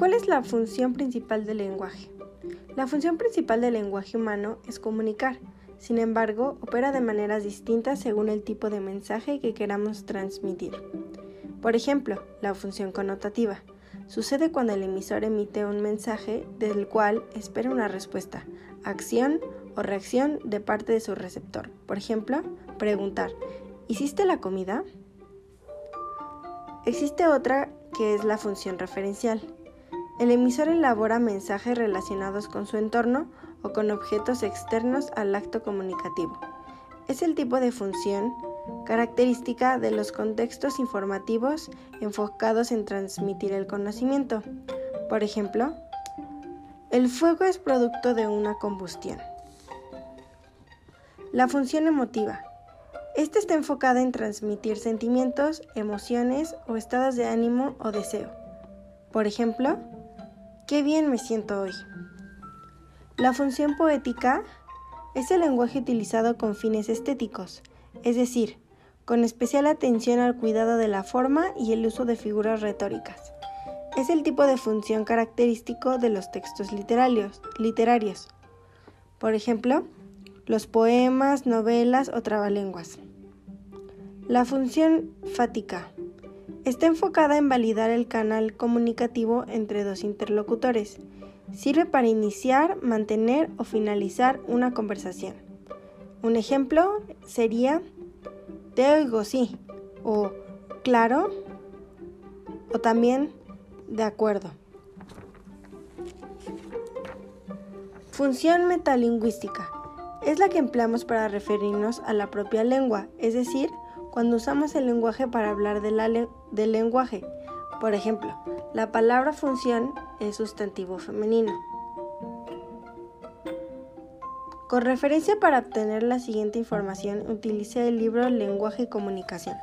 ¿Cuál es la función principal del lenguaje? La función principal del lenguaje humano es comunicar. Sin embargo, opera de maneras distintas según el tipo de mensaje que queramos transmitir. Por ejemplo, la función connotativa. Sucede cuando el emisor emite un mensaje del cual espera una respuesta, acción o reacción de parte de su receptor. Por ejemplo, preguntar, ¿hiciste la comida? Existe otra que es la función referencial. El emisor elabora mensajes relacionados con su entorno o con objetos externos al acto comunicativo. Es el tipo de función característica de los contextos informativos enfocados en transmitir el conocimiento. Por ejemplo, el fuego es producto de una combustión. La función emotiva. Esta está enfocada en transmitir sentimientos, emociones o estados de ánimo o deseo. Por ejemplo, qué bien me siento hoy. La función poética es el lenguaje utilizado con fines estéticos, es decir, con especial atención al cuidado de la forma y el uso de figuras retóricas. Es el tipo de función característico de los textos literarios. literarios. Por ejemplo, los poemas, novelas o trabalenguas. La función fática está enfocada en validar el canal comunicativo entre dos interlocutores. Sirve para iniciar, mantener o finalizar una conversación. Un ejemplo sería te oigo sí o claro o también de acuerdo. Función metalingüística es la que empleamos para referirnos a la propia lengua, es decir, cuando usamos el lenguaje para hablar del lenguaje. Por ejemplo, la palabra función es sustantivo femenino. Con referencia para obtener la siguiente información, utilice el libro Lenguaje y Comunicación.